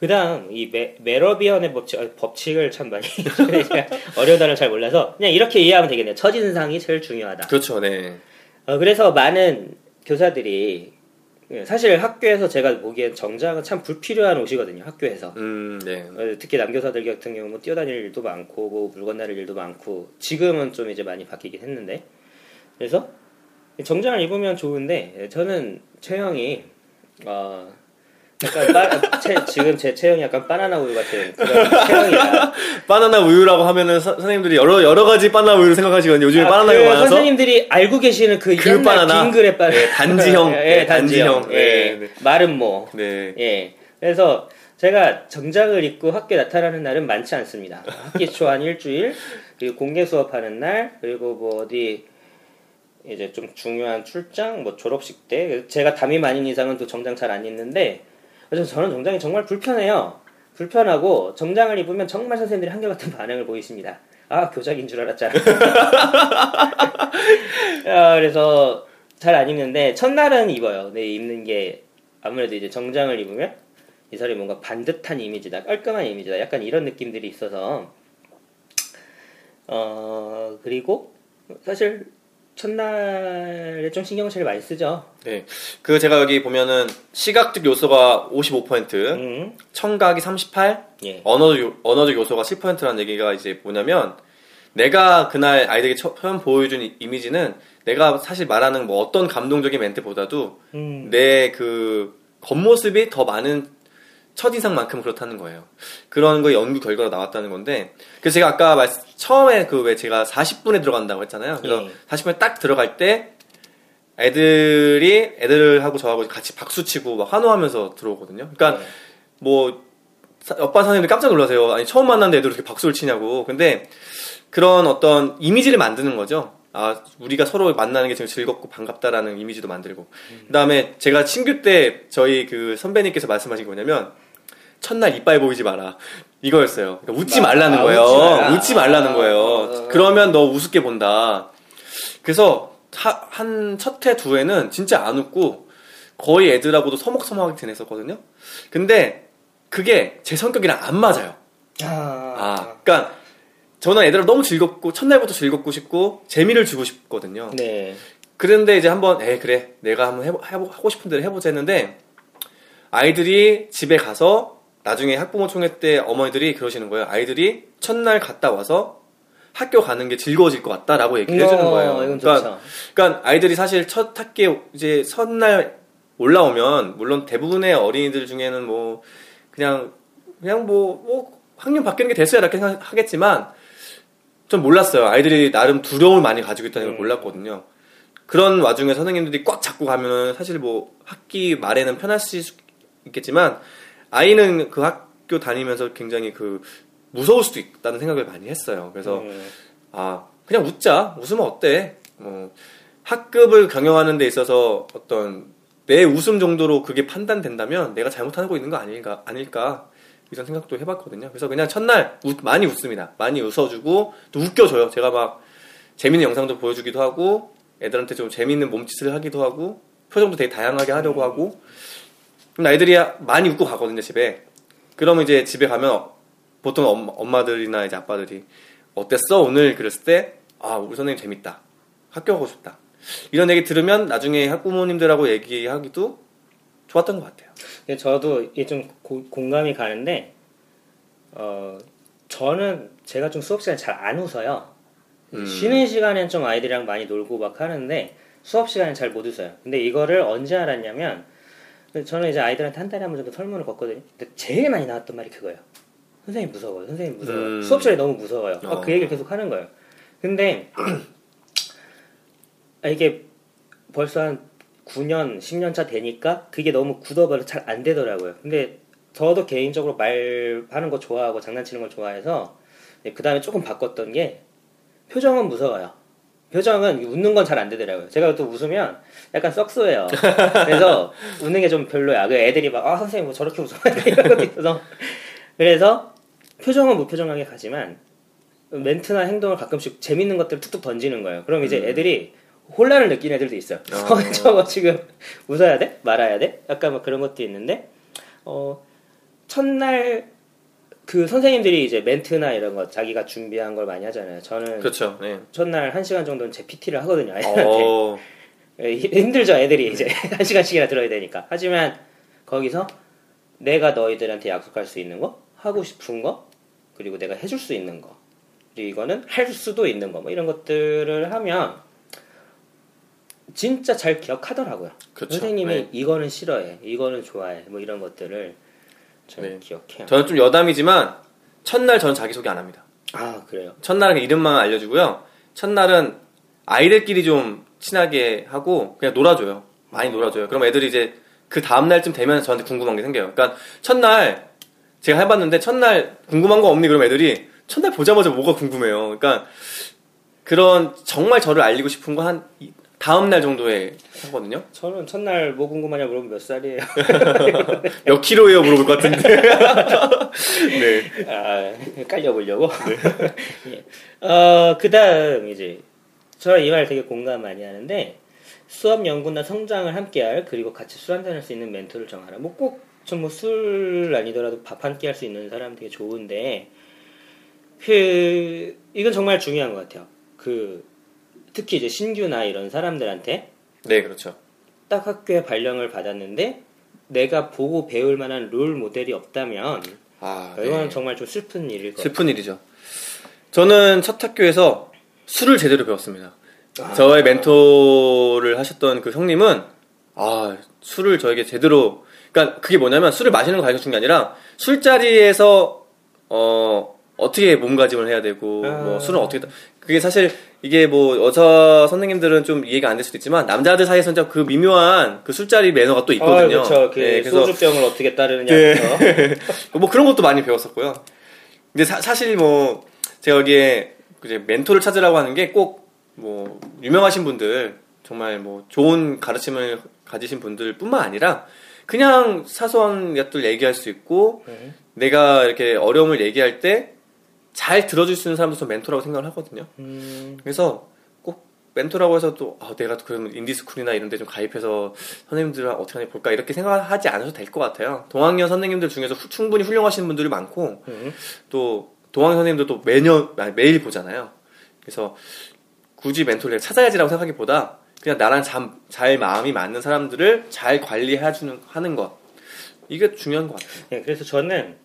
그다음 이 메, 메러비언의 법칙, 아, 법칙을 참 많이 어려운 단어를 잘 몰라서 그냥 이렇게 이해하면 되겠네요. 첫인상이 제일 중요하다. 그렇죠, 네. 어, 그래서 많은 교사들이 예, 사실 학교에서 제가 보기엔 정장은 참 불필요한 옷이거든요. 학교에서 음, 네. 어, 특히 남교사들 같은 경우 뭐 뛰어다닐 일도 많고 뭐 물건 나를 일도 많고 지금은 좀 이제 많이 바뀌긴 했는데 그래서 정장을 입으면 좋은데 예, 저는 체형이 어 약간 빠, 체, 지금 제 체형이 약간 바나나 우유 같은 그런 체형이라 바나나 우유라고 하면은 서- 선생님들이 여러 여러 가지 바나나 우유를 생각하시거든요. 요즘에 아, 바나나가 그 많아서 선생님들이 알고 계시는 그, 그 옛날 바나나. 긴 글의 바나나 네, 단지형. 예, 네, 단지형 단지형. 예, 네, 네. 마른 모 네. 예. 그래서 제가 정장을 입고 학교에 나타나는 날은 많지 않습니다. 학기 초 한 일주일, 그리고 공개 수업하는 날, 그리고 뭐 어디 이제 좀 중요한 출장, 뭐 졸업식 때 제가 담임 아닌 이상은 또 정장 잘 안 입는데 그래서 저는 정장이 정말 불편해요. 불편하고 정장을 입으면 정말 선생님들이 한결같은 반응을 보이십니다. 아 교작인 줄 알았잖아. 아, 그래서 잘 안 입는데 첫날은 입어요. 네 입는 게 아무래도 이제 정장을 입으면 이 사람이 뭔가 반듯한 이미지다, 깔끔한 이미지다, 약간 이런 느낌들이 있어서 어 그리고 사실 첫날에 좀 신경을 제일 많이 쓰죠. 네. 그 제가 여기 보면은 시각적 요소가 55%, 음, 청각이 38, 예, 언어적 요- 언어적 요소가 10%라는 얘기가 이제 뭐냐면 내가 그날 아이들에게 처- 처음 보여준 이- 이미지는 내가 사실 말하는 뭐 어떤 감동적인 멘트보다도 음, 내그 겉모습이 더 많은 첫인상만큼 그렇다는 거예요. 그런 거 연구 결과가 나왔다는 건데, 그래서 제가 아까 말, 처음에 그 왜 제가 40분에 들어간다고 했잖아요. 그래서 예. 40분에 딱 들어갈 때 애들이 애들하고 저하고 같이 박수 치고 막 환호하면서 들어오거든요. 그러니까 네. 뭐 사- 옆반 선생님들 깜짝 놀라세요. 아니 처음 만났는데 애들 이렇게 박수를 치냐고. 근데 그런 어떤 이미지를 만드는 거죠. 아 우리가 서로 만나는 게 지금 즐겁고 반갑다라는 이미지도 만들고. 그다음에 제가 신규 때 저희 그 선배님께서 말씀하신 게 뭐냐면 첫날 이빨 보이지 마라. 이거였어요. 그러니까 웃지 아, 말라는 아, 거예요. 웃지 마라. 웃지 말라는 아, 거예요. 아, 아. 그러면 너 우습게 본다. 그래서 한 첫 해 두 해는 진짜 안 웃고 거의 애들하고도 서먹서먹하게 지냈었거든요. 근데 그게 제 성격이랑 안 맞아요. 아, 아, 그러니까 저는 애들하고 너무 즐겁고 첫날부터 즐겁고 싶고 재미를 주고 싶거든요. 네, 그런데 이제 한번 에 그래 내가 한번 해보, 해보- 하고 싶은 대로 해보자 했는데 아이들이 집에 가서 나중에 학부모 총회 때 어머니들이 그러시는 거예요. 아이들이 첫날 갔다 와서 학교 가는 게 즐거워질 것 같다라고 얘기를 해주는 어, 거예요. 이건 그러니까. 그러니까 아이들이 사실 첫 학기에 이제 첫날 올라오면 물론 대부분의 어린이들 중에는 뭐 그냥 그냥 뭐, 뭐 학년 바뀌는 게 됐어야 이렇게 생각하겠지만 좀 몰랐어요. 아이들이 나름 두려움을 많이 가지고 있다는 걸 음. 몰랐거든요. 그런 와중에 선생님들이 꽉 잡고 가면은 사실 뭐 학기 말에는 편할 수 있겠지만 아이는 그 학교 다니면서 굉장히 그 무서울 수도 있다는 생각을 많이 했어요. 그래서 음, 아 그냥 웃자 웃으면 어때 뭐 학급을 경영하는 데 있어서 어떤 내 웃음 정도로 그게 판단된다면 내가 잘못하고 있는 거 아닐까 아닐까 이런 생각도 해봤거든요. 그래서 그냥 첫날 웃- 많이 웃습니다. 많이 웃어주고 또 웃겨줘요. 제가 막 재밌는 영상도 보여주기도 하고 애들한테 좀 재밌는 몸짓을 하기도 하고 표정도 되게 다양하게 하려고 하고 그럼 애들이 많이 웃고 가거든요 집에. 그러면 이제 집에 가면 보통 엄- 엄마들이나 이제 아빠들이 어땠어? 오늘 그랬을 때 아 우리 선생님 재밌다. 학교 가고 싶다. 이런 얘기 들으면 나중에 학부모님들하고 얘기하기도 좋았던 것 같아요 저도 이게 좀 고- 공감이 가는데 어 저는 제가 좀 수업 시간에 잘 안 웃어요. 음. 쉬는 시간엔 좀 아이들이랑 많이 놀고 막 하는데 수업 시간엔 잘 못 웃어요. 근데 이거를 언제 알았냐면 저는 이제 아이들한테 한 달에 한 번 정도 설문을 걷거든요. 근데 제일 많이 나왔던 말이 그거예요. 선생님 무서워요. 선생님 무서워요. 음. 수업 시간에 너무 무서워요. 막 어. 그 얘기를 계속 하는 거예요. 근데 아, 이게 벌써 한 9년, 10년 차 되니까 그게 너무 굳어버려 잘 안 되더라고요. 근데 저도 개인적으로 말하는 거 좋아하고 장난치는 걸 좋아해서 그 다음에 조금 바꿨던 게 표정은 무서워요. 표정은 웃는 건 잘 안 되더라고요. 제가 또 웃으면 약간 썩소해요. 그래서 웃는 게 좀 별로야. 그 애들이 막, 아, 선생님 뭐 저렇게 웃어야 돼? 이런 것도 있어서. 그래서 표정은 무표정하게 가지만 멘트나 행동을 가끔씩 재밌는 것들을 툭툭 던지는 거예요. 그럼 이제 애들이 혼란을 느끼는 애들도 있어요. 어. 어, 저거 지금 웃어야 돼? 말아야 돼? 약간 뭐 그런 것도 있는데, 어, 첫날 그 선생님들이 이제 멘트나 이런 거 자기가 준비한 걸 많이 하잖아요. 저는 그렇죠. 네. 첫날 한 시간 정도는 제 PT를 하거든요. 아이들한테. 어, 예, 힘들죠, 애들이 이제 한 시간씩이나 들어야 되니까. 하지만 거기서 내가 너희들한테 약속할 수 있는 거, 하고 싶은 거, 그리고 내가 해줄 수 있는 거, 그리고 이거는 할 수도 있는 거, 뭐 이런 것들을 하면 진짜 잘 기억하더라고요. 그쵸. 선생님이 네. 이거는 싫어해, 이거는 좋아해, 뭐 이런 것들을 잘 네. 기억해요. 저는 좀 여담이지만 첫날 저는 자기소개 안 합니다. 아 그래요. 첫날은 이름만 알려주고요. 첫날은 아이들끼리 좀 친하게 하고 그냥 놀아줘요. 많이 놀아줘요. 그럼 애들이 이제 그 다음 날쯤 되면 저한테 궁금한 게 생겨요. 그러니까 첫날 제가 해봤는데 첫날 궁금한 거 없니? 그럼 애들이 첫날 보자마자 뭐가 궁금해요. 그러니까 그런 정말 저를 알리고 싶은 거 한 다음 날 정도에 하거든요. 저는 첫날 뭐 궁금하냐 물어보면 몇 살이에요. 몇 킬로예요? 물어볼 것 같은데. 네. 아, 깔려보려고. 예. 어, 그 다음, 이제, 저는 이말 되게 공감 많이 하는데, 수업 연구나 성장을 함께할, 그리고 같이 술 한잔 할 수 있는 멘토를 정하라. 뭐 꼭, 전 뭐 술 아니더라도 밥한끼할수 있는 사람 되게 좋은데, 그, 이건 정말 중요한 것 같아요. 그, 특히 이제 신규나 이런 사람들한테 네, 그렇죠. 딱 학교에 발령을 받았는데, 내가 보고 배울 만한 롤 모델이 없다면, 아, 이건 정말 좀 슬픈 일일 것 같아요. 슬픈 일이죠. 저는 첫 학교에서 술을 제대로 배웠습니다. 저의 멘토를 하셨던 그 형님은 아 술을 저에게 제대로 그러니까 그게 뭐냐면 술을 마시는 거 가르쳐 준 게 아니라 술자리에서 어 어떻게 몸가짐을 해야 되고 아. 뭐 술은 어떻게 따- 그게 사실 이게 뭐 여자 선생님들은 좀 이해가 안 될 수도 있지만 남자들 사이에서는 진짜 그 미묘한 그 술자리 매너가 또 있거든요. 아, 그렇죠. 그 네, 소주병을 어떻게 따르느냐부터. 네. 뭐 그런 것도 많이 배웠었고요. 근데 사, 실뭐 제가 여기에 이제 멘토를 찾으라고 하는 게 꼭 뭐 유명하신 분들 정말 뭐 좋은 가르침을 가지신 분들뿐만 아니라 그냥 사소한 것들 얘기할 수 있고 네. 내가 이렇게 어려움을 얘기할 때 잘 들어줄 수 있는 사람도 저 멘토라고 생각을 하거든요. 음, 그래서 꼭 멘토라고 해서 또 아, 내가 또 그러면 인디스쿨이나 이런 데 좀 가입해서 선생님들 어떻게 하나 볼까 이렇게 생각하지 않아도 될 것 같아요. 동학년 선생님들 중에서 후- 충분히 훌륭하신 분들이 많고 음. 또 동학년 선생님들도 매년 아니, 매일 보잖아요. 그래서 굳이 멘토를 찾아야지라고 생각하기보다 그냥 나랑 잠- 잘 마음이 맞는 사람들을 잘 관리해주는 하는 것 이게 중요한 것 같아요. 네, 그래서 저는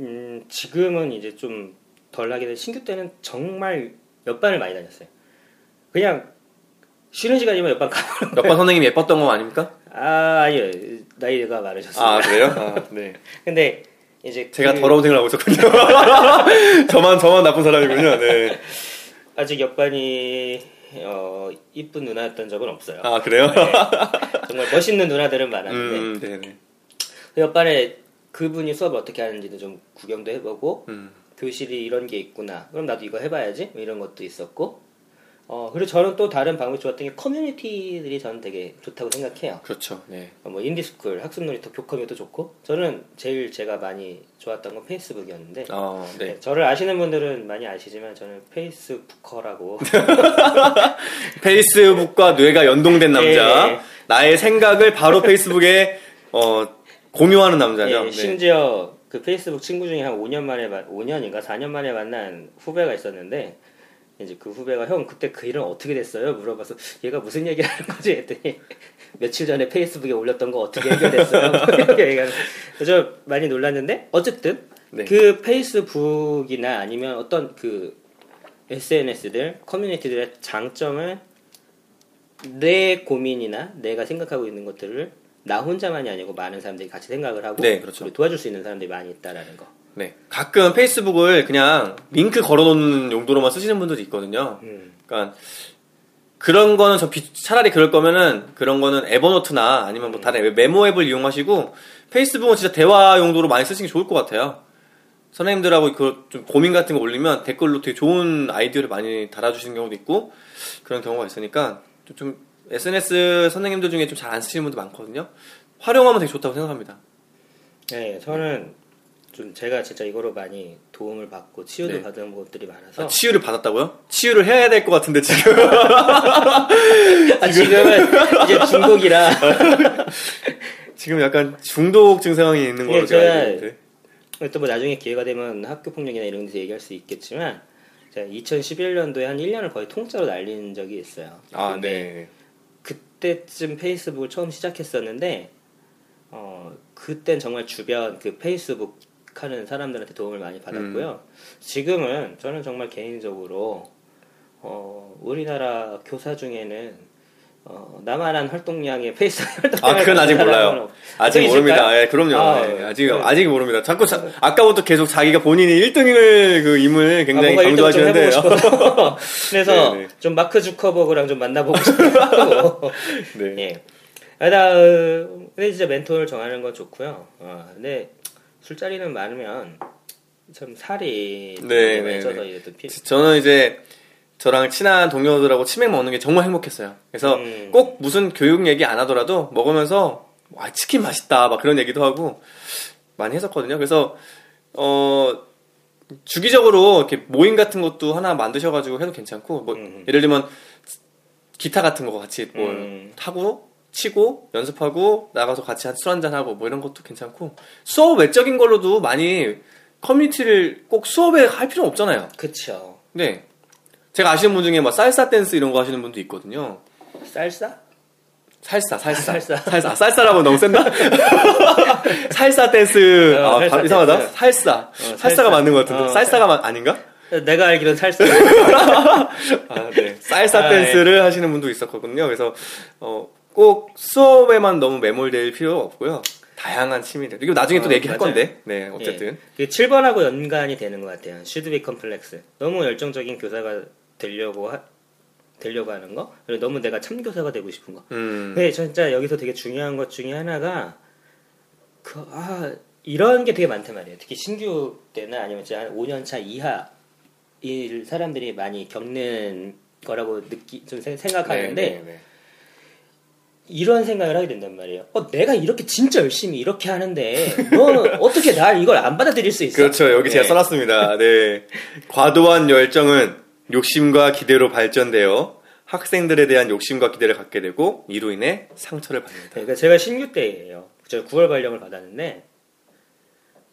음, 지금은 이제 좀 덜 하게 된 신규 때는 정말 옆반을 많이 다녔어요. 그냥 쉬는 시간이면 옆반 가는 몇번 선생님이 예뻤던 거 아닙니까? 아, 아니요. 나이가 많으셨습니다. 아 그래요? 아, 네. 근데 이제 제가 그 더러운 생각을 하고 있었군요. 저만 저만 나쁜 사람이군요. 네. 아직 옆반이 어, 이쁜 누나였던 적은 없어요. 아 그래요? 정말 멋있는 누나들은 많았는데 음, 네네. 그 옆반에 그분이 수업을 어떻게 하는지도 좀 구경도 해보고 음, 교실이 이런 게 있구나. 그럼 나도 이거 해봐야지. 뭐 이런 것도 있었고. 어, 그리고 저는 또 다른 방법이 좋았던 게 커뮤니티들이 저는 되게 좋다고 생각해요. 그렇죠. 네. 어, 뭐 인디스쿨, 학습놀이터, 교컴이도 좋고. 저는 제일 제가 많이 좋았던 건 페이스북이었는데. 어, 네. 네, 저를 아시는 분들은 많이 아시지만 저는 Facebooker라고. 페이스북과 뇌가 연동된 남자. 예. 나의 생각을 바로 페이스북에 어, 공유하는 남자죠. 예, 네. 심지어 그 페이스북 친구 중에 한 5년 만에, 만- 5년인가 4년 만에 만난 후배가 있었는데, 이제 그 후배가 형 그때 그 일은 어떻게 됐어요? 물어봐서 얘가 무슨 얘기를 하는 거지? 했더니 며칠 전에 페이스북에 올렸던 거 어떻게 해결됐어요? 뭐 그래서 많이 놀랐는데 어쨌든 네. 그 페이스북이나 아니면 어떤 그 SNS들 커뮤니티들의 장점을 내 고민이나 내가 생각하고 있는 것들을 나 혼자만이 아니고 많은 사람들이 같이 생각을 하고 네, 그렇죠. 도와줄 수 있는 사람들이 많이 있다라는 거. 네. 가끔 페이스북을 그냥 링크 걸어놓는 용도로만 쓰시는 분들이 있거든요. 음. 그러니까 그런 거는 저 비- 차라리 그럴 거면은 그런 거는 에버노트나 아니면 뭐 다른 앱, 메모 앱을 이용하시고 페이스북은 진짜 대화 용도로 많이 쓰시는 게 좋을 것 같아요. 선생님들하고 그 좀 고민 같은 거 올리면 댓글로 되게 좋은 아이디어를 많이 달아주시는 경우도 있고 그런 경우가 있으니까 좀, 좀 SNS 선생님들 중에 좀 잘 안 쓰시는 분도 많거든요. 활용하면 되게 좋다고 생각합니다. 네, 저는 좀 제가 진짜 이거로 많이 도움을 받고 치유도 네. 받은 것들이 많아서 아, 치유를 받았다고요? 치유를 해야 될 것 같은데 지금 아, 지금은 이제 중독이라 지금 약간 중독 증상이 있는 걸로 예, 제가 알고 있는데. 또뭐 나중에 기회가 되면 학교 폭력이나 이런 데서 얘기할 수 있겠지만 제가 2011년도에 한 1년을 거의 통째로 날린 적이 있어요. 아, 네. 그때쯤 페이스북을 처음 시작했었는데 어 그땐 정말 주변 그 페이스북 하는 사람들한테 도움을 많이 받았고요. 음. 지금은 저는 정말 개인적으로 어 우리나라 교사 중에는 어 나만한 활동량의 페이스북 활동량을 아, 그건 아직 몰라요. 없- 아직? 모릅니다. 예, 그럼요. 아, 예, 예. 아직, 네. 아직 모릅니다. 자꾸, 자- 아까부터 계속 자기가 본인이 1등을 그 임을 굉장히 아, 강조하시는데. 그래서 네, 네. 좀 마크 주커버그랑 좀 만나보고 싶고 네. 예. 그다음 근데 진짜 멘토를 정하는 건 좋고요. 어, 근데 술자리는 많으면 참 살이 네, 네, 네, 피. 저는 이제 저랑 친한 동료들하고 치맥 먹는 게 정말 행복했어요. 그래서 음. 꼭 무슨 교육 얘기 안 하더라도 먹으면서 와 치킨 맛있다 막 그런 얘기도 하고 많이 했었거든요. 그래서 어 주기적으로 이렇게 모임 같은 것도 하나 만드셔가지고 해도 괜찮고 뭐 음. 예를 들면 기타 같은 거 같이 뭐 음. 타고 치고 연습하고 나가서 같이 술 한잔 하고 뭐 이런 것도 괜찮고 수업 외적인 걸로도 많이 커뮤니티를 꼭 수업에 할 필요는 없잖아요. 그쵸. 네. 제가 아시는 분 중에 막 살사 댄스 이런 거 하시는 분도 있거든요. 쌀사? 살사, 살사. 살사. 살사. 아, 쌀사라고 너무 센다? 살사 댄스. 어, 아, 살사 바- 이상하다. 댄스. 살사. 어, 살사가 살사. 맞는 것 같은데. 어, 쌀사가 마- 아닌가? 내가 알기로는 살사. 아, 네. 살사 아, 댄스를 하시는 분도 있었거든요. 그래서, 어, 꼭 수업에만 너무 매몰될 필요가 없고요. 다양한 취미들. 이거 나중에 또 어, 얘기할 맞아요. 건데. 네, 어쨌든. 그 7번하고 연관이 되는 것 같아요. should be complex. 너무 열정적인 교사가 되려고 하, 되려고 하는 거. 그리고 너무 내가 참교사가 되고 싶은 거. 음. 근데 진짜 여기서 되게 중요한 것 중에 하나가 그, 아, 이런 게 되게 많단 말이에요. 특히 신규 때나 아니면 진짜 한 5년 차 이하 일 사람들이 많이 겪는 거라고 느끼 좀 생- 생각하는데 네, 네, 네. 이런 생각을 하게 된단 말이에요. 어, 내가 이렇게 진짜 열심히 이렇게 하는데 너 어떻게 날 이걸 안 받아들일 수 있어? 그렇죠. 여기 제가 네. 써놨습니다. 네. 과도한 열정은 욕심과 기대로 발전되어 학생들에 대한 욕심과 기대를 갖게 되고 이로 인해 상처를 받는다. 그러니까 제가 신규 때예요. 저 9월 발령을 받았는데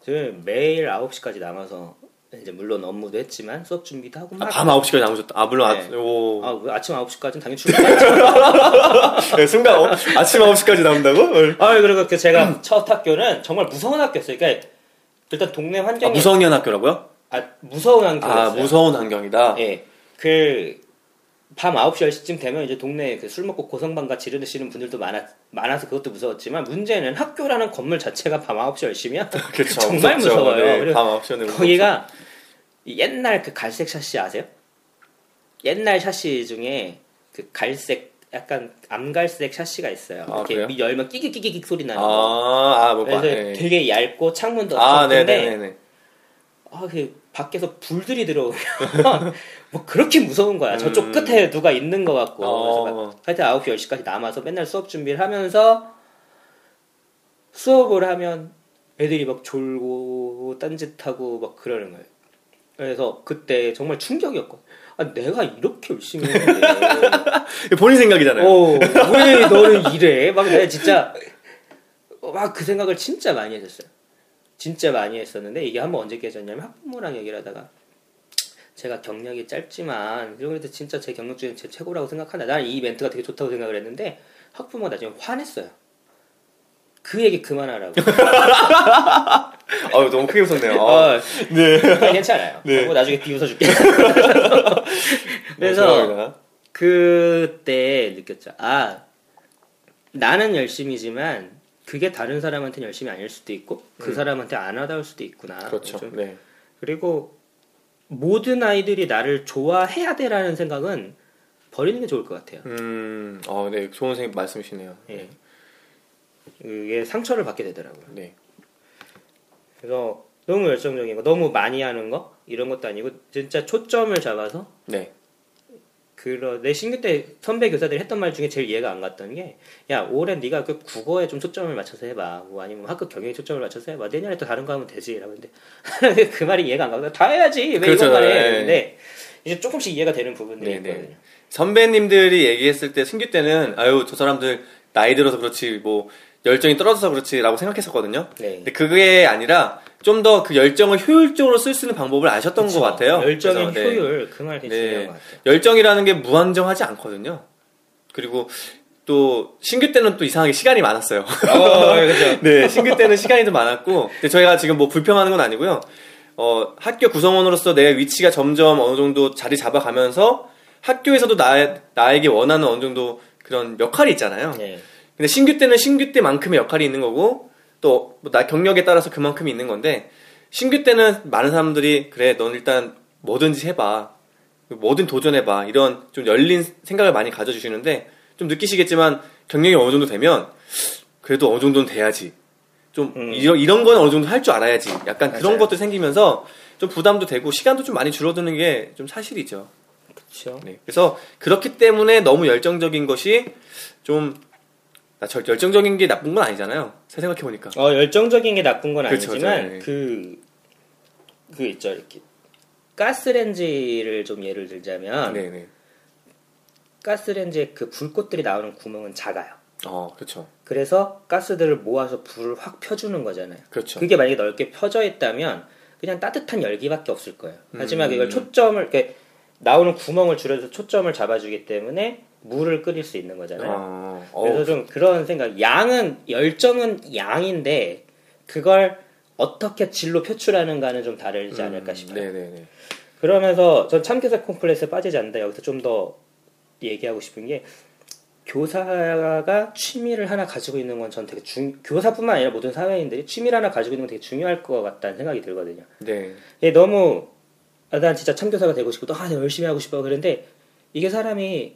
지금 매일 9시까지 남아서 이제 물론 업무도 했지만 수업 준비도 하고 아, 막밤 9시까지 나오셨다. 아, 물론, 네. 아, 오. 아, 그 아침 9시까지는 당연히 출근했죠. 네, 순간, 어, 아침 9시까지 나온다고? 어. 아, 그리고 그 제가 첫 학교는 정말 무서운 학교였어요. 그러니까 일단 동네 아, 환경이 무성년 학교라고요? 아, 무서운 환경이었어요. 아, 무서운 환경이다. 예. 그, 밤 9시, 10시쯤 되면 이제 동네에 그 술 먹고 고성방가 지르시는 분들도 많아, 많아서 그것도 무서웠지만 문제는 학교라는 건물 자체가 밤 9시, 10시면 그렇죠. 정말 무섭죠. 무서워요. 네, 밤 9시는 거기가 이 옛날 그 갈색 샤시 아세요? 옛날 샤시 중에 그 갈색 약간 암갈색 샤시가 있어요. 아, 이렇게 그래요? 미 열면 끼기끼기끼 소리 나는 거. 아, 아, 뭐, 그래서 네. 되게 얇고 창문도 아, 네네네. 아, 그 밖에서 불들이 들어오면 뭐 그렇게 무서운 거야. 저쪽 음. 끝에 누가 있는 것 같고. 어. 그래서 막 하여튼 9시, 10시까지 남아서 맨날 수업 준비를 하면서 수업을 하면 애들이 막 졸고 딴짓하고 막 그러는 거예요. 그래서 그때 정말 충격이었고. 아, 내가 이렇게 열심히 했는데. 본인 생각이잖아요. 어, 왜 너는 이래? 막 내가 진짜 막 그 생각을 진짜 많이 했었어요. 진짜 많이 했었는데 이게 한번 언제 깨졌냐면 학부모랑 얘기를 하다가 제가 경력이 짧지만 그래도 진짜 제 경력 중에 제 최고라고 생각한다. 나는 이 멘트가 되게 좋다고 생각을 했는데 학부모가 나중에 화냈어요. 그 얘기 그만하라고. 아유, 너무 크게 웃었네요. 아, 어, 네. 아, 괜찮아요. 네. 뭐 나중에 비웃어줄게. 네, 그래서. 그때 느꼈죠. 아, 나는 열심이지만 그게 다른 사람한테는 열심이 아닐 수도 있고 그 사람한테 안 와닿을 수도 있구나. 음. 그렇죠. 좀. 네. 그리고 모든 아이들이 나를 좋아해야 돼라는 생각은 버리는 게 좋을 것 같아요. 음, 어, 네, 좋은 선생님 말씀이시네요. 예. 그게 상처를 받게 되더라고요. 네. 그래서 너무 열정적인 거, 너무 많이 하는 거 이런 것도 아니고 진짜 초점을 잡아서 네. 그런 내 신규 때 선배 교사들이 했던 말 중에 제일 이해가 안 갔던 게 야 올해 네가 그 국어에 좀 초점을 맞춰서 해봐. 뭐 아니면 학급 경영에 초점을 맞춰서 해봐. 내년에 또 다른 거 하면 되지. 라고 했는데 그 말이 이해가 안 가고 다 해야지. 왜 그렇죠, 이것만 해? 네. 근데 이제 조금씩 이해가 되는 부분들이 네, 네. 있거든요. 선배님들이 얘기했을 때 신규 때는 아유 저 사람들 나이 들어서 그렇지 뭐 열정이 떨어져서 그렇지라고 생각했었거든요. 네. 근데 그게 아니라 좀 더 그 열정을 효율적으로 쓸 수 있는 방법을 아셨던 것 같아요. 열정의 그래서, 네. 효율 그 말이 네. 중요한 것 같아요 열정이라는 게 무한정하지 않거든요. 그리고 또 신규 때는 또 이상하게 시간이 많았어요. 어, 그죠. 네, 신규 때는 시간이 좀 많았고, 근데 저희가 지금 뭐 불평하는 건 아니고요. 어, 학교 구성원으로서 내 위치가 점점 어느 정도 자리 잡아가면서 학교에서도 나, 나에게 원하는 어느 정도 그런 역할이 있잖아요. 네. 근데 신규 때는 신규 때만큼의 역할이 있는 거고, 또 나 경력에 따라서 그만큼이 있는 건데, 신규 때는 많은 사람들이, 그래, 넌 일단 뭐든지 해봐. 뭐든 도전해봐. 이런 좀 열린 생각을 많이 가져주시는데, 좀 느끼시겠지만, 경력이 어느 정도 되면, 그래도 어느 정도는 돼야지. 좀, 음. 이런, 이런 거는 어느 정도 할 줄 알아야지. 약간 그런 맞아요. 것들 생기면서, 좀 부담도 되고, 시간도 좀 많이 줄어드는 게 좀 사실이죠. 그렇죠 네. 그래서 그렇기 때문에 너무 열정적인 것이 좀나 절- 열정적인 게 나쁜 건 아니잖아요. 새 생각해 보니까. 어, 열정적인 게 나쁜 건 그렇죠, 아니지만 네. 그, 그 있죠 이렇게 가스렌지를 좀 예를 들자면 네네. 가스렌지에 그 불꽃들이 나오는 구멍은 작아요. 어, 그렇죠. 그래서 가스들을 모아서 불을 확 펴주는 거잖아요. 그렇죠. 그게 만약에 넓게 펴져 있다면 그냥 따뜻한 열기밖에 없을 거예요. 하지만 음. 그걸 초점을 이렇게 나오는 구멍을 줄여서 초점을 잡아주기 때문에 물을 끓일 수 있는 거잖아요. 어, 그래서 어, 좀 그런 생각. 양은 열정은 양인데 그걸 어떻게 질로 표출하는가는 좀 다르지 않을까 싶어요. 음, 네네네. 그러면서 전 참교사 콤플렉스에 빠지지 않는다. 여기서 좀 더 얘기하고 싶은 게 교사가 취미를 하나 가지고 있는 건 전 되게 중 교사뿐만 아니라 모든 사회인들이 취미를 하나 가지고 있는 건 되게 중요할 것 같다는 생각이 들거든요. 네. 너무 아, 난 진짜 참교사가 되고 싶고 또 아, 열심히 하고 싶어 그런데 이게 사람이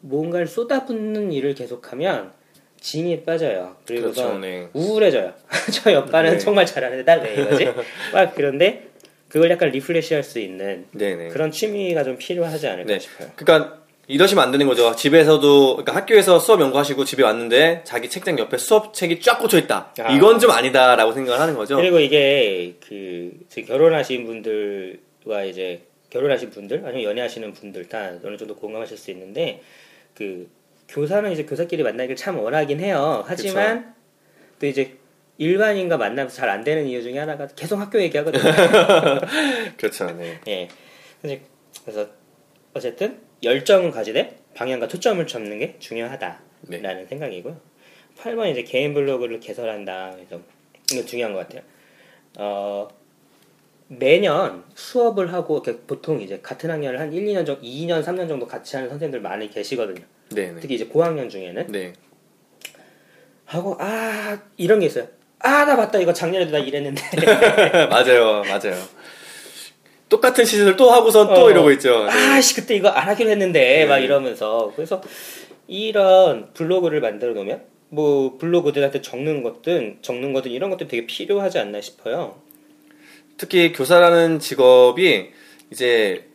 뭔가를 쏟아붓는 일을 계속하면 진이 빠져요. 그리고서 그렇죠. 네. 우울해져요. 저 옆반은 네. 정말 잘하는데 난 왜 이거지? 막 그런데 그걸 약간 리프레시할 수 있는 네네. 그런 취미가 좀 필요하지 않을까 네. 싶어요. 그러니까 이러시면 안 되는 거죠. 집에서도 그러니까 학교에서 수업 연구하시고 집에 왔는데 자기 책장 옆에 수업 책이 쫙 꽂혀 있다. 아. 이건 좀 아니다라고 생각을 하는 거죠. 그리고 이게 그 결혼하신 분들과 이제 결혼하신 분들 아니면 연애하시는 분들 다 어느 정도 공감하실 수 있는데 그 교사는 이제 교사끼리 만나기를 참 원하긴 해요. 하지만 또 이제 일반인과 만나면서 잘 안 되는 이유 중에 하나가 계속 학교 얘기하거든요. 그렇죠. 네. 예. 그래서- 그래서 어쨌든 열정은 가지되 방향과 초점을 잡는 게 중요하다라는 네. 생각이고요. 8번 이제 개인 블로그를 개설한다. 그래서 이거 중요한 것 같아요. 어, 매년 수업을 하고 이렇게 보통 이제 같은 학년을 한 1, 2년 정도, 2년, 3년 정도 같이 하는 선생님들 많이 계시거든요. 네네. 특히 이제 고학년 중에는 네. 하고 아 이런 게 있어요. 아나 맞다 이거 작년에도 나 이랬는데 맞아요. 맞아요. 똑같은 시즌을 또 하고선 또 어. 이러고 있죠. 네. 아씨 그때 이거 안 하기로 했는데 막 네. 이러면서 그래서 이런 블로그를 만들어 놓으면 뭐 블로그들한테 적는 것든 적는 것든 이런 것들 되게 필요하지 않나 싶어요. 특히 교사라는 직업이 이제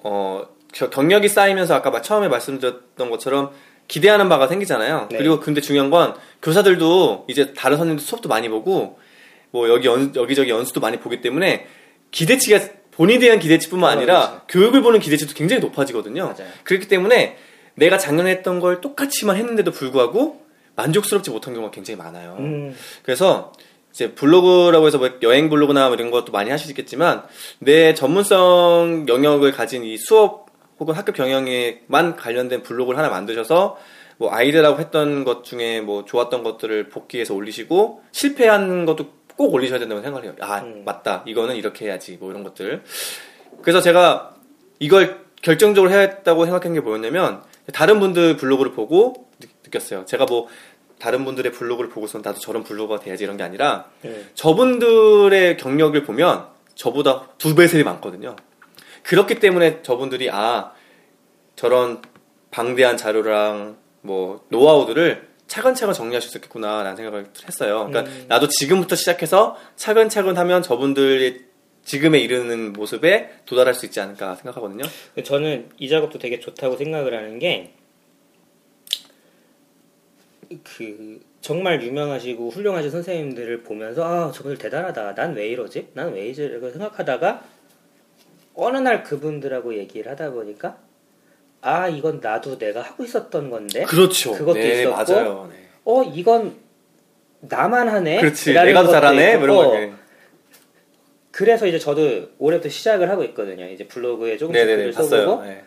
어 겨- 경력이 쌓이면서 아까 마- 처음에 말씀드렸던 것처럼 기대하는 바가 생기잖아요. 네. 그리고 근데 중요한 건 교사들도 이제 다른 선생님들 수업도 많이 보고 뭐 여기 연, 여기저기 연수도 많이 보기 때문에 기대치가 본인에 대한 기대치뿐만 어, 아니라 그렇죠. 교육을 보는 기대치도 굉장히 높아지거든요. 맞아요. 그렇기 때문에 내가 작년에 했던 걸 똑같이만 했는데도 불구하고 만족스럽지 못한 경우가 굉장히 많아요. 음, 그래서 이제 블로그라고 해서 뭐 여행 블로그나 뭐 이런 것도 많이 하실 수 있겠지만 내 전문성 영역을 가진 이 수업 혹은 학교 경영에만 관련된 블로그를 하나 만드셔서 뭐 아이들하고 했던 것 중에 뭐 좋았던 것들을 복귀해서 올리시고 실패한 것도 꼭 올리셔야 된다고 생각을 해요. 아 음. 맞다 이거는 이렇게 해야지 뭐 이런 것들. 그래서 제가 이걸 결정적으로 해야 했다고 생각한 게 뭐였냐면 다른 분들 블로그를 보고 느- 느꼈어요. 제가 뭐 다른 분들의 블로그를 보고서 나도 저런 블로거가 돼야지 이런 게 아니라 네. 저분들의 경력을 보면 저보다 두 배, 세 배 많거든요. 그렇기 때문에 저분들이 아 저런 방대한 자료랑 뭐 노하우들을 차근차근 정리할 수 있었겠구나 라는 생각을 했어요. 그러니까 음. 나도 지금부터 시작해서 차근차근 하면 저분들이 지금에 이르는 모습에 도달할 수 있지 않을까 생각하거든요. 저는 이 작업도 되게 좋다고 생각을 하는 게, 그, 정말 유명하시고 훌륭하신 선생님들을 보면서, 아, 저분들 대단하다. 난 왜 이러지? 난 왜 이러지? 생각하다가, 어느 날 그분들하고 얘기를 하다 보니까, 아, 이건 나도 내가 하고 있었던 건데, 그렇죠. 그것도 네, 있었고, 맞아요. 네. 어, 이건 나만 하네? 그렇지. 내가 더 잘하네. 있고, 뭐 이런 거. 그래서 이제 저도 올해부터 시작을 하고 있거든요. 이제 블로그에 조금씩 네네네. 글을 써보고. 네.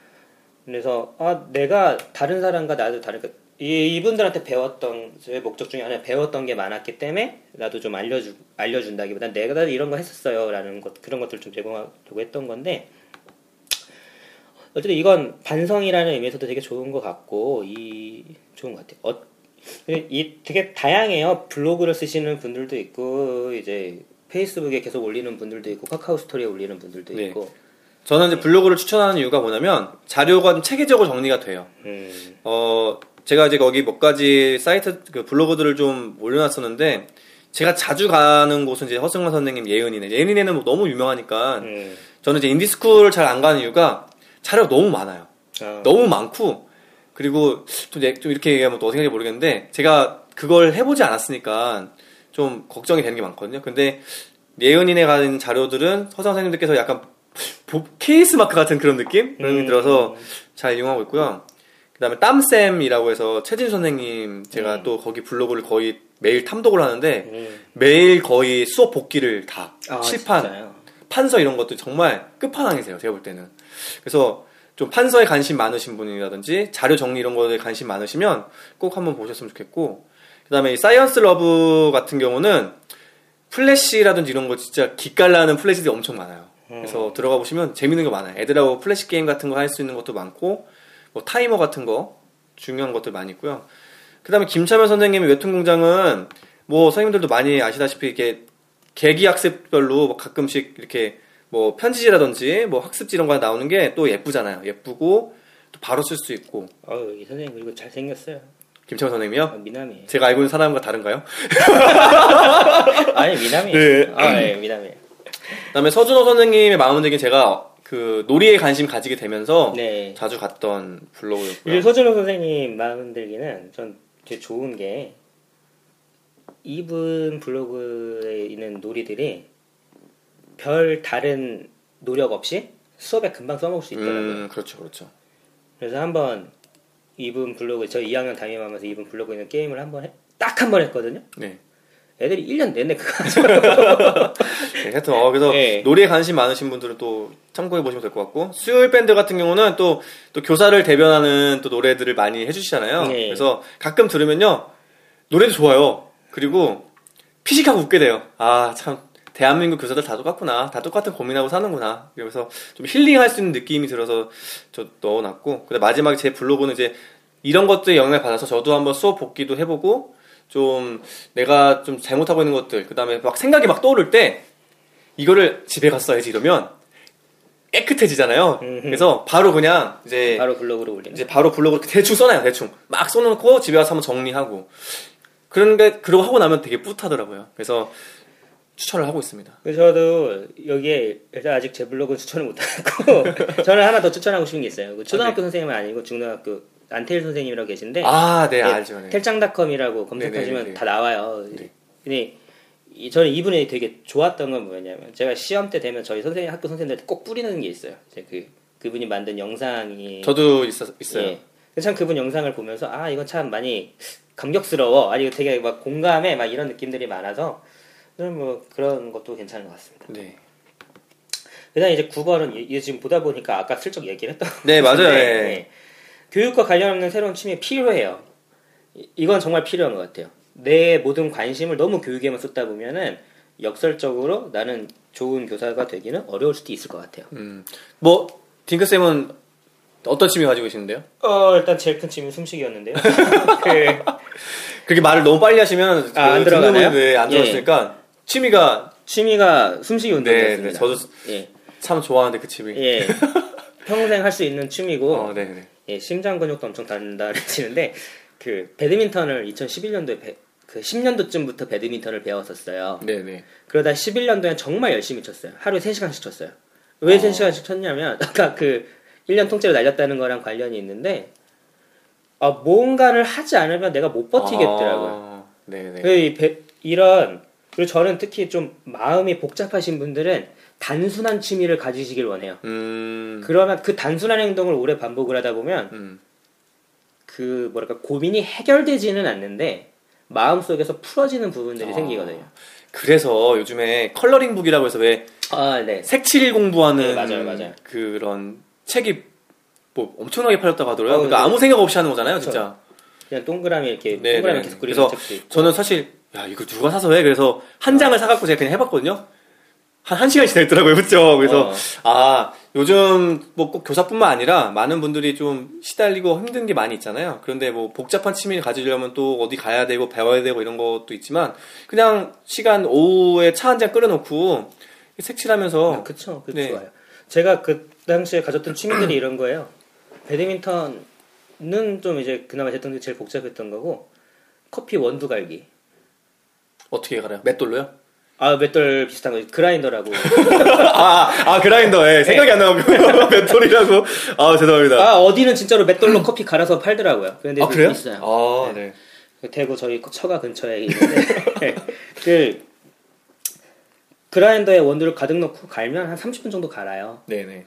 그래서 아 내가 다른 사람과 나도 다르니까 이, 이분들한테 배웠던 제 목적 중에 하나 배웠던 게 많았기 때문에 나도 좀 알려주 알려준다기보단 내가 다 이런 거 했었어요라는 것 그런 것들 좀 제공하려고 했던 건데 어쨌든 이건 반성이라는 의미에서도 되게 좋은 것 같고 이 좋은 것 같아요. 어, 이 되게 다양해요. 블로그를 쓰시는 분들도 있고 이제 페이스북에 계속 올리는 분들도 있고 카카오 스토리에 올리는 분들도 네. 있고 저는 이제 블로그를 추천하는 이유가 뭐냐면 자료가 좀 체계적으로 정리가 돼요. 음, 어, 제가 이제 거기 몇 가지 사이트, 그 블로그들을 좀 올려놨었는데, 제가 자주 가는 곳은 이제 허승만 선생님 예은이네. 예은이네는 뭐 너무 유명하니까, 음, 저는 이제 인디스쿨을 잘 안 가는 이유가 자료가 너무 많아요. 아, 너무 많고, 그리고 좀, 내- 좀 이렇게 얘기하면 또 어떻게 할지 모르겠는데, 제가 그걸 해보지 않았으니까 좀 걱정이 되는 게 많거든요. 근데 예은이네 가는 자료들은 서상 선생님들께서 약간 보- 케이스 마크 같은 그런 느낌이 음. 들어서 잘 이용하고 있고요. 그다음에 땀쌤이라고 해서 최진 선생님 제가 음. 또 거기 블로그를 거의 매일 탐독을 하는데 음. 매일 거의 수업 복기를 다 아, 칠판 진짜요? 판서 이런 것도 정말 끝판왕이세요. 제가 볼 때는. 그래서 좀 판서에 관심 많으신 분이라든지 자료 정리 이런 거에 관심 많으시면 꼭 한번 보셨으면 좋겠고 그다음에 이 사이언스 러브 같은 경우는 플래시라든지 이런 거 진짜 기깔나는 플래시들이 엄청 많아요. 그래서 들어가 보시면 재밌는 거 많아요. 애들하고 플래시 게임 같은 거 할 수 있는 것도 많고 뭐 타이머 같은 거 중요한 것들 많이 있고요. 그다음에 김차명 선생님의 웹툰 공장은 뭐 선생님들도 많이 아시다시피 이렇게 계기 학습별로 뭐 가끔씩 이렇게 뭐 편지지라든지 뭐 학습지 이런 거 나오는 게 또 예쁘잖아요. 예쁘고 또 바로 쓸 수 있고 어우, 이 선생님 그리고 잘 생겼어요. 김차면 선생님이요? 아, 미남이에요. 제가 알고 있는 사람과 다른가요? 아니, 미남이에요. 네. 아, 네, 미남이에요. 그다음에 서준호 선생님의 마음은 되게 제가 그 놀이에 관심 가지게 되면서 네. 자주 갔던 블로그였고요. 이제 서준호 선생님 마음 들기는 전 되게 좋은 게 이분 블로그에 있는 놀이들이 별 다른 노력 없이 수업에 금방 써먹을 수 있더라고요. 음, 그렇죠, 그렇죠. 그래서 한번 이분 블로그 저 2학년 담임하면서 이분 블로그에 있는 게임을 한번 딱 한 번 했거든요. 네. 애들이 1년 내내 그거 네, 하여튼 어, 그래서 네. 놀이에 관심 많으신 분들은 또 참고해 보시면 될 것 같고 수요일 밴드 같은 경우는 또 또 교사를 대변하는 또 노래들을 많이 해주시잖아요. 네. 그래서 가끔 들으면요 노래도 좋아요. 그리고 피식하고 웃게 돼요. 아 참 대한민국 교사들 다 똑같구나. 다 똑같은 고민하고 사는구나. 이러면서 좀 힐링할 수 있는 느낌이 들어서 저 넣어놨고 근데 마지막에 제 블로그는 이제 이런 것들에 영향을 받아서 저도 한번 수업 복귀도 해보고 좀 내가 좀 잘못하고 있는 것들 그 다음에 막 생각이 막 떠오를 때 이거를 집에 써야지 이러면 깨끗해지잖아요. 음흠. 그래서 바로 그냥 이제 바로 블로그로 올리는. 이제 바로 블로그로 대충 써놔요. 대충 막 써놓고 집에 와서 한번 정리하고 그런데 그러고 하고 나면 되게 뿌듯하더라고요. 그래서 추천을 하고 있습니다. 그래서 저도 여기에 일단 아직 제 블로그는 추천을 못하고 저는 하나 더 추천하고 싶은 게 있어요. 그 초등학교 아, 네. 선생님은 아니고 중등학교 안태일 선생님이라고 계신데 아, 네, 예, 알죠. 네. 텔짱닷컴이라고 검색하시면 네, 네, 네. 다 나와요. 네. 근데 이- 저는 이분이 되게 좋았던 건 뭐냐면 제가 시험 때 되면 저희 선생님 학교 선생님들한테 꼭 뿌리는 게 있어요. 그 그분이 만든 영상이 저도 있어, 있어요. 예. 참 그분 영상을 보면서 아 이건 참 많이 감격스러워. 아니 되게 막 공감해 막 이런 느낌들이 많아서 저는 뭐 그런 것도 괜찮은 것 같습니다. 네. 그다음 이제 9번은 이게 지금 보다 보니까 아까 슬쩍 얘기를 했던 네, 맞아요. 예. 예. 교육과 관련 없는 새로운 취미 필요해요. 이- 이건 정말 필요한 것 같아요. 내 모든 관심을 너무 교육에만 쏟다 보면은 역설적으로 나는 좋은 교사가 되기는 어려울 수도 있을 것 같아요. 음. 뭐 딩크 쌤은 어떤 취미 가지고 계시는데요? 어 일단 제일 큰 취미 숨쉬기였는데요. 그 그렇게 말을 너무 빨리 하시면 아, 안그 들어가나요? 듣는 분들 안 예. 들었으니까 취미가 취미가 숨쉬기 운동이었습니다. 네, 네, 저도 예. 참 좋아하는데 그 취미. 예. 평생 할 수 있는 취미고 어, 네, 네. 예, 심장 근육도 엄청 단단해지는데 그 배드민턴을 2011년도에 그 10년도쯤부터 배드민턴을 배웠었어요. 네네. 그러다 11년도엔 정말 열심히 쳤어요. 하루에 3시간씩 쳤어요. 왜 어. 3시간씩 쳤냐면 아까 그 1년 통째로 날렸다는 거랑 관련이 있는데 아, 뭔가를 하지 않으면 내가 못 버티겠더라고요. 아, 네네. 그이 배- 이런 그리고 저는 특히 좀 마음이 복잡하신 분들은 단순한 취미를 가지시길 원해요. 음. 그러면 그 단순한 행동을 오래 반복을 하다 보면 음. 그 뭐랄까 고민이 해결되지는 않는데 마음 속에서 풀어지는 부분들이 아. 생기거든요. 그래서 요즘에 컬러링북이라고 해서 왜 아, 네. 색칠 공부하는 네, 맞아요, 맞아요. 그런 책이 뭐 엄청나게 팔렸다고 하더라고요. 어, 그러니까 네. 아무 생각 없이 하는 거잖아요, 그쵸. 진짜. 그냥 동그라미 이렇게 네, 동그라미 네. 계속 그리는 그래서. 저는 사실 야 이거 누가 사서 해? 그래서 한 장을 사갖고 제가 그냥 해봤거든요. 한 1시간 지나있더라고요. 그렇죠? 그래서 어. 아 요즘 뭐 꼭 교사뿐만 아니라 많은 분들이 좀 시달리고 힘든 게 많이 있잖아요. 그런데 뭐 복잡한 취미를 가지려면 또 어디 가야 되고 배워야 되고 이런 것도 있지만 그냥 시간 오후에 차 한 잔 끓여놓고 색칠하면서 아, 그쵸, 그 네. 좋아요. 제가 그 당시에 가졌던 취미들이 이런 거예요. 배드민턴은 좀 이제 그나마 했던 게 제일 복잡했던 거고 커피 원두 갈기. 어떻게 갈아요? 맷돌로요? 아, 맷돌 비슷한 거 그라인더라고. 아, 아 그라인더 예, 생각이 안 나고 맷돌이라고 아 죄송합니다. 아, 어디는 진짜로 맷돌로 커피 갈아서 팔더라고요. 그런데 아 그래요? 있어요. 아 네. 그 대구 저희 처가 근처에 있는데 그 그라인더에 원두를 가득 넣고 갈면 한 30분 정도 갈아요. 네네.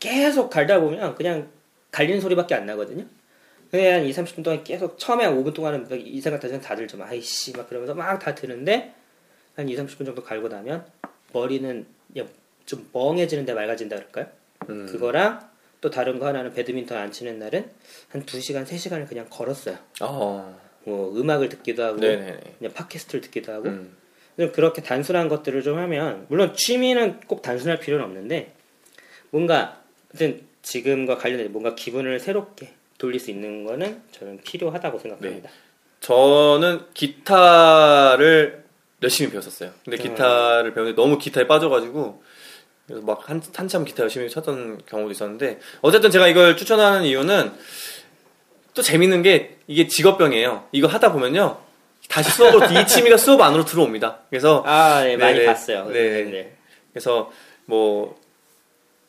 계속 갈다 보면 그냥 갈리는 소리밖에 안 나거든요. 그냥 한 2, 30분 동안 계속 처음에 한 5분 동안은 막이 생각 다시는 다들 좀 아이씨 막 그러면서 막 다 드는데 한 2, 30분 정도 갈고 나면 머리는 좀 멍해지는데 맑아진다 그럴까요? 음. 그거랑 또 다른 거 하나는 배드민턴 안 치는 날은 한 2시간, 3시간을 그냥 걸었어요. 어. 뭐 음악을 듣기도 하고 네네네. 그냥 팟캐스트를 듣기도 하고 음. 좀 그렇게 단순한 것들을 좀 하면 물론 취미는 꼭 단순할 필요는 없는데 뭔가 하여튼 지금과 관련된 뭔가 기분을 새롭게 돌릴 수 있는 거는 저는 필요하다고 생각합니다. 저는 기타를 열심히 배웠었어요. 근데 음. 기타를 배우는데 너무 기타에 빠져가지고 그래서 막 한, 한참 기타 열심히 쳤던 경우도 있었는데 어쨌든 제가 이걸 추천하는 이유는 또 재밌는 게 이게 직업병이에요. 이거 하다 보면요 다시 수업으로 이 취미가 수업 안으로 들어옵니다. 그래서 아, 네, 많이 네네. 봤어요. 네. 그래서 뭐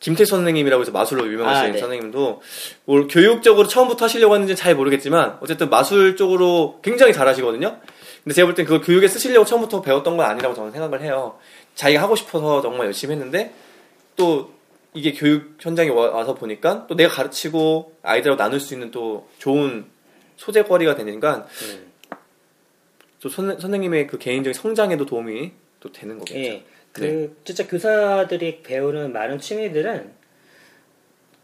김태 선생님이라고 해서 마술로 유명하신 아, 네. 선생님도 뭘 교육적으로 처음부터 하시려고 하는지는 잘 모르겠지만 어쨌든 마술 쪽으로 굉장히 잘하시거든요. 근데 제가 볼 땐 그걸 교육에 쓰시려고 처음부터 배웠던 건 아니라고 저는 생각을 해요. 자기가 하고 싶어서 정말 열심히 했는데 또 이게 교육 현장에 와- 와서 보니까 또 내가 가르치고 아이들하고 나눌 수 있는 또 좋은 소재거리가 되니까 음. 또 선, 선생님의 그 개인적인 성장에도 도움이 또 되는 거겠죠. 예. 그 네. 진짜 교사들이 배우는 많은 취미들은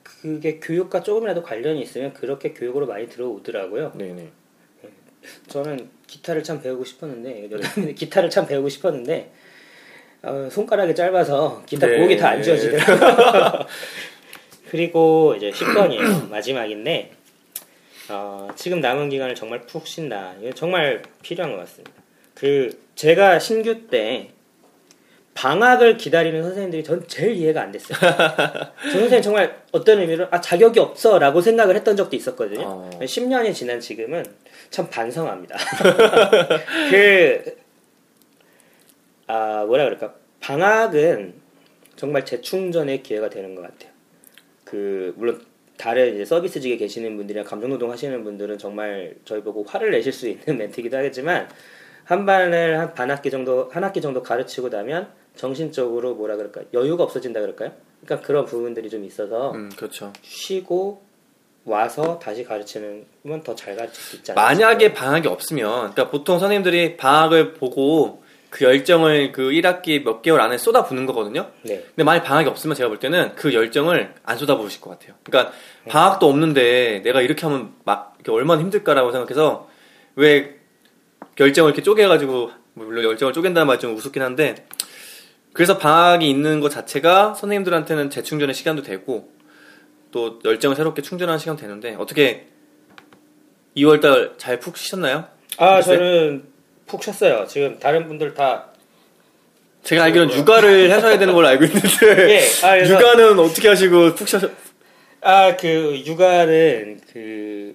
그게 교육과 조금이라도 관련이 있으면 그렇게 교육으로 많이 들어오더라고요. 네네. 저는 기타를 참 배우고 싶었는데 기타를 참 배우고 싶었는데 어, 손가락이 짧아서 기타 네. 목이 다 안 지워지더라고요. 그리고 이제 10번이에요. 마지막인데 어, 지금 남은 기간을 정말 푹 쉰다. 이건 정말 필요한 것 같습니다. 그 제가 신규 때 방학을 기다리는 선생님들이 전 제일 이해가 안 됐어요. 저 선생님 정말 어떤 의미로 아 자격이 없어라고 생각을 했던 적도 있었거든요. 어. 10년이 지난 지금은 참 반성합니다. 그, 아, 뭐라 그럴까. 방학은 정말 재충전의 기회가 되는 것 같아요. 그, 물론, 다른 이제 서비스직에 계시는 분들이나 감정노동 하시는 분들은 정말 저희 보고 화를 내실 수 있는 멘트이기도 하겠지만, 한 반을 한 반 학기 정도, 한 학기 정도 가르치고 나면 정신적으로 뭐라 그럴까. 여유가 없어진다 그럴까요? 그러니까 그런 부분들이 좀 있어서 음, 그렇죠. 쉬고 와서 다시 가르치는 건더잘 가르칠 수 있지 않을까 만약에 방학이 없으면, 그러니까 보통 선생님들이 방학을 보고 그 열정을 그 1학기 몇 개월 안에 쏟아부는 거거든요. 네. 근데 만약 방학이 없으면 제가 볼 때는 그 열정을 안 쏟아부으실 것 같아요. 그러니까 방학도 없는데 내가 이렇게 하면 막 얼마나 힘들까라고 생각해서 왜 열정을 이렇게 쪼개가지고 물론 열정을 쪼갠다는 말이 좀 우습긴 한데 그래서 방학이 있는 것 자체가 선생님들한테는 재충전의 시간도 되고 또 열정을 새롭게 충전하는 시간 도 되는데 어떻게 2월달 잘 푹 쉬셨나요? 아 글쎄? 저는 푹 쉬었어요. 지금 다른 분들 다 제가 알기로는 육아를 하셔야 되는 걸로 알고 있는데 예, 아, 육아는 어떻게 하시고 푹 쉬셨 아, 그, 육아는, 그,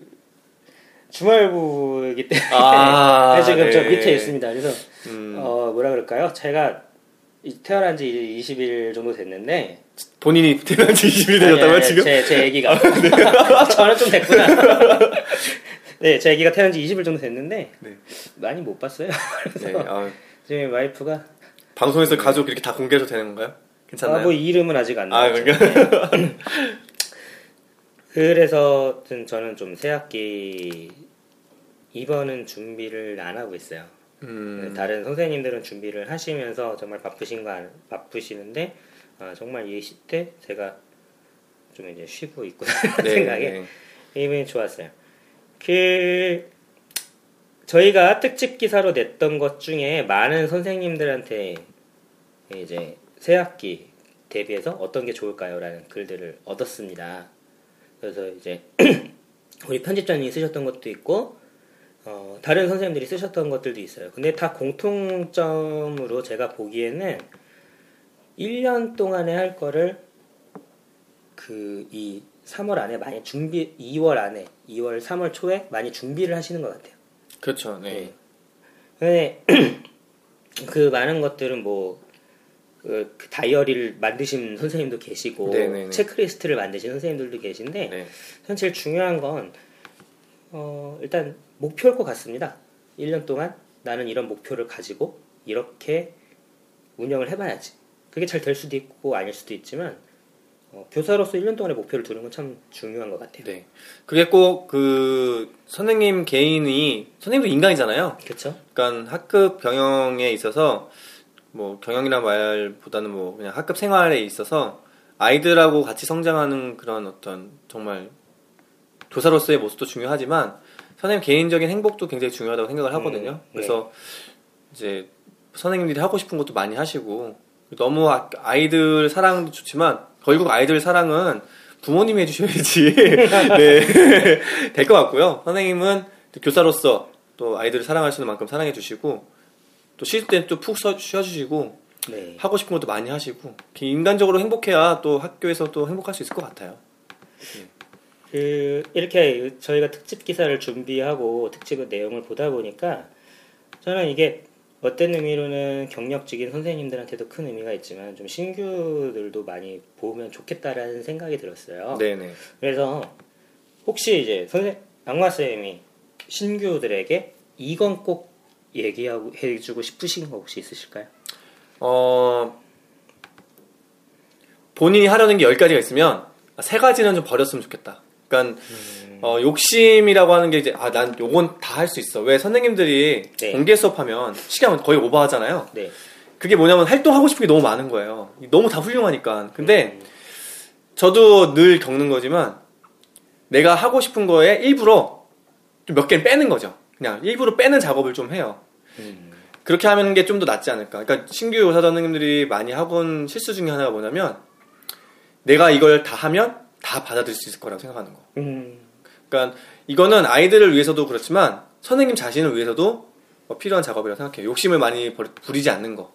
주말부이기 때문에. 아, 지금 저 네. 밑에 있습니다. 그래서, 음, 어, 뭐라 그럴까요? 제가 이- 태어난 지 이제 20일 정도 됐는데. 본인이 태어난 지 20일이 아니, 되셨다고요, 아니, 지금? 제, 제 애기가. 저는 좀 됐구나. 네, 제 애기가 태어난 지 20일 정도 됐는데. 네. 많이 못 봤어요. 네, 아, 지금 와이프가. 방송에서 가족 이렇게 다 공개해도 되는 건가요? 괜찮나요? 아, 뭐 이름은 아직 안 아, 나왔죠. 그러니까. 네. 그래서 저는 좀 새 학기 이번은 준비를 안 하고 있어요. 음, 다른 선생님들은 준비를 하시면서 정말 바쁘신 거 알- 바쁘시는데 아, 정말 이 시대 제가 좀 이제 쉬고 있구나 네, 생각에 네. 기분이 좋았어요. 그 저희가 특집 기사로 냈던 것 중에 많은 선생님들한테 이제 새 학기 대비해서 어떤 게 좋을까요라는 글들을 얻었습니다. 그래서 이제 우리 편집자님이 쓰셨던 것도 있고 어, 다른 선생님들이 쓰셨던 것들도 있어요. 근데 다 공통점으로 제가 보기에는 1년 동안에 할 거를 그 이 3월 안에 많이 준비 2월 안에 2월 3월 초에 많이 준비를 하시는 것 같아요. 그렇죠, 네. 네. 그 많은 것들은 뭐, 그, 그 다이어리를 만드신 선생님도 계시고, 네네네. 체크리스트를 만드신 선생님들도 계신데, 네. 전 제일 중요한 건, 어, 일단 목표일 것 같습니다. 1년 동안 나는 이런 목표를 가지고, 이렇게 운영을 해봐야지. 그게 잘 될 수도 있고, 아닐 수도 있지만, 어, 교사로서 1년 동안의 목표를 두는 건 참 중요한 것 같아요. 네. 그게 꼭 그 선생님 개인이 선생님도 인간이잖아요. 그쵸? 그러니까 학급 경영에 있어서 뭐 경영이란 말보다는 뭐 그냥 학급 생활에 있어서 아이들하고 같이 성장하는 그런 어떤 정말 교사로서의 모습도 중요하지만 선생님 개인적인 행복도 굉장히 중요하다고 생각을 하거든요. 음, 네. 그래서 이제 선생님들이 하고 싶은 것도 많이 하시고 너무 아- 아이들 사랑도 좋지만 결국 아이들 사랑은 부모님이 해주셔야지 네. 될 것 같고요. 선생님은 교사로서 또 아이들을 사랑하시는 만큼 사랑해 주시고 또 쉴 때 또 푹 쉬어 주시고 네. 하고 싶은 것도 많이 하시고 인간적으로 행복해야 또 학교에서 또 행복할 수 있을 것 같아요. 그 이렇게 저희가 특집 기사를 준비하고 특집 내용을 보다 보니까 저는 이게 어떤 의미로는 경력직인 선생님들한테도 큰 의미가 있지만 좀 신규들도 많이 보면 좋겠다라는 생각이 들었어요. 네네. 그래서 혹시 이제 선생 악마 쌤이 신규들에게 이건 꼭 얘기하고 해주고 싶으신 거 혹시 있으실까요? 어 본인이 하려는 게 열 가지가 있으면 세 가지는 좀 버렸으면 좋겠다. 그러니까 어, 욕심이라고 하는 게 이제 아 난 요건 다 할 수 있어. 왜 선생님들이 네. 공개 수업하면 시간 거의 오버하잖아요. 네. 그게 뭐냐면 활동하고 싶은 게 너무 많은 거예요. 너무 다 훌륭하니까. 근데 저도 늘 겪는 거지만 내가 하고 싶은 거에 일부러 좀몇 개는 빼는 거죠. 그냥 일부러 빼는 작업을 좀 해요. 음, 그렇게 하는 게 좀 더 낫지 않을까. 그러니까 신규 요사 선생님들이 많이 하곤 실수 중에 하나가 뭐냐면 내가 이걸 다 하면 다 받아들일 수 있을 거라고 생각하는 거. 음, 그러니까 이거는 아이들을 위해서도 그렇지만 선생님 자신을 위해서도 어, 필요한 작업이라고 생각해요. 욕심을 많이 부리지 않는 거.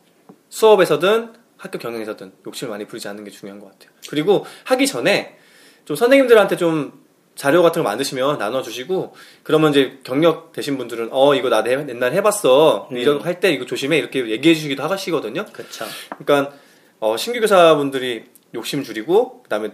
수업에서든 학교 경영에서든 욕심을 많이 부리지 않는 게 중요한 것 같아요. 그리고 하기 전에 좀 선생님들한테 좀 자료 같은 거 만드시면 나눠주시고 그러면 이제 경력 되신 분들은 어 이거 나 내- 옛날에 해봤어 음. 이런 할 때 이거 조심해 이렇게 얘기해 주시기도 하시거든요. 그쵸. 그러니까 어, 신규 교사분들이 욕심 줄이고 그다음에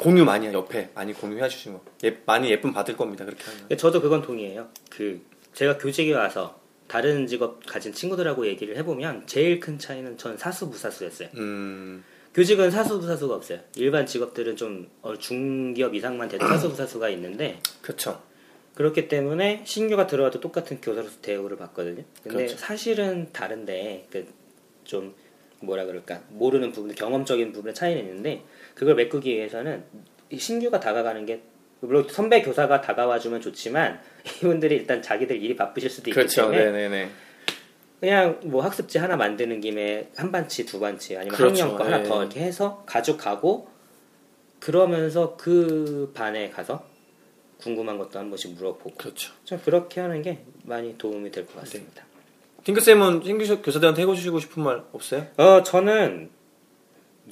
공유 많이 해, 옆에 많이 공유해 주시는 거 예, 많이 예쁨 받을 겁니다 그렇게 하면 네, 저도 그건 동의해요. 그 제가 교직에 와서 다른 직업 가진 친구들하고 얘기를 해보면 제일 큰 차이는 전 사수부사수였어요. 음 교직은 사수부사수가 없어요. 일반 직업들은 좀 어, 중기업 이상만 돼도 사수부사수가 있는데 그렇죠 그렇기 때문에 신규가 들어와도 똑같은 교사로서 대우를 받거든요. 근데 그렇죠. 사실은 다른데 그 좀 뭐라 그럴까 모르는 부분, 경험적인 부분에 차이는 있는데 그걸 메꾸기 위해서는 이 신규가 다가가는 게 물론 선배 교사가 다가와주면 좋지만 이분들이 일단 자기들 일이 바쁘실 수도 있기 그렇죠 때문에 네네네 그냥 뭐 학습지 하나 만드는 김에 한 반치 두 반치 아니면 그렇죠. 학년 거 하나 예. 더 이렇게 해서 가져가고 그러면서 그 반에 가서 궁금한 것도 한 번씩 물어보고 그렇죠 좀 그렇게 하는 게 많이 도움이 될 것 같습니다. 팅크쌤은 신규 교사들한테 해주시고 싶은 말 없어요? 어 저는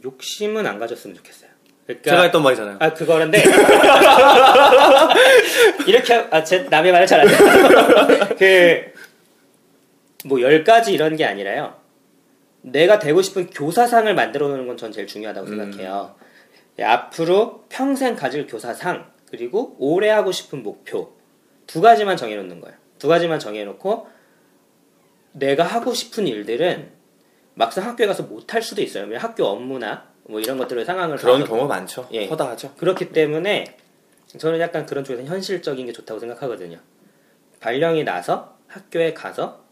욕심은 안 가졌으면 좋겠어요. 그러니까 제가 했던 말이잖아요. 아 그거는데 이렇게 아제 남의 말을 잘안 돼. 그뭐 열 가지 이런 게 아니라요. 내가 되고 싶은 교사상을 만들어 놓는 건 전 제일 중요하다고 음. 생각해요. 예, 앞으로 평생 가질 교사상 그리고 오래 하고 싶은 목표 두 가지만 정해놓는 거예요. 두 가지만 정해놓고 내가 하고 싶은 일들은 막상 학교에 가서 못할 수도 있어요. 왜냐면 학교 업무나 뭐 이런 것들을 상황을 그런 경우가 많죠. 예. 허다하죠. 그렇기 때문에 저는 약간 그런 쪽에서 현실적인 게 좋다고 생각하거든요. 발령이 나서 학교에 가서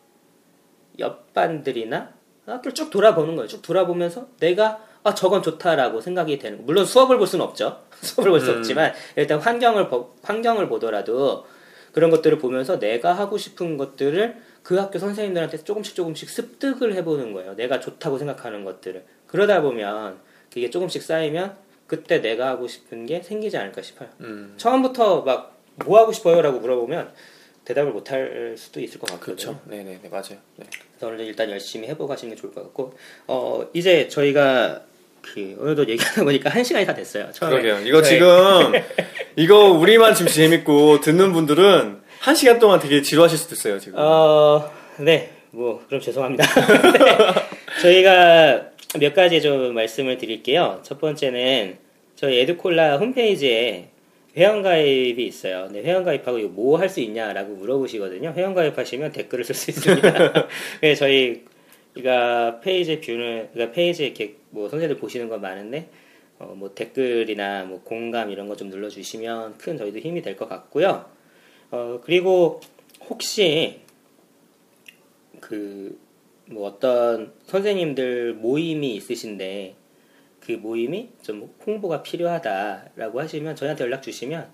옆반들이나 학교를 쭉 돌아보는 거예요. 쭉 돌아보면서 내가 아 저건 좋다라고 생각이 되는. 물론 수업을 볼 수는 없죠. 수업을 볼수 음. 없지만 일단 환경을 보- 환경을 보더라도 그런 것들을 보면서 내가 하고 싶은 것들을 그 학교 선생님들한테 조금씩 조금씩 습득을 해보는 거예요. 내가 좋다고 생각하는 것들을 그러다 보면 그게 조금씩 쌓이면 그때 내가 하고 싶은 게 생기지 않을까 싶어요. 음. 처음부터 막 뭐 하고 싶어요라고 물어보면 대답을 못 할 수도 있을 것 같거든요. 그렇죠. 네네네 맞아요. 네. 그래서 오늘 일단 열심히 해보고 가시는 게 좋을 것 같고 어 이제 저희가 그 오늘도 얘기하다 보니까 한 시간이 다 됐어요. 처음에. 그러게요. 이거 저희- 지금 이거 우리만 지금 재밌고 듣는 분들은 한 시간 동안 되게 지루하실 수도 있어요 지금. 어, 네, 뭐 그럼 죄송합니다. 네, 저희가 몇 가지 좀 말씀을 드릴게요. 첫 번째는 저희 에듀콜라 홈페이지에 회원가입이 있어요. 네, 회원가입하고 이거 뭐 할 수 있냐라고 물어보시거든요. 회원가입하시면 댓글을 쓸 수 있습니다. 네, 저희가 page view는 그러니까 페이지 이렇게 뭐 선생님들 보시는 건 많은데 어, 뭐 댓글이나 뭐 공감 이런 거 좀 눌러주시면 큰 저희도 힘이 될 것 같고요. 어, 그리고 혹시 그 뭐 어떤 선생님들 모임이 있으신데 그 모임이 좀 홍보가 필요하다라고 하시면 저희한테 연락 주시면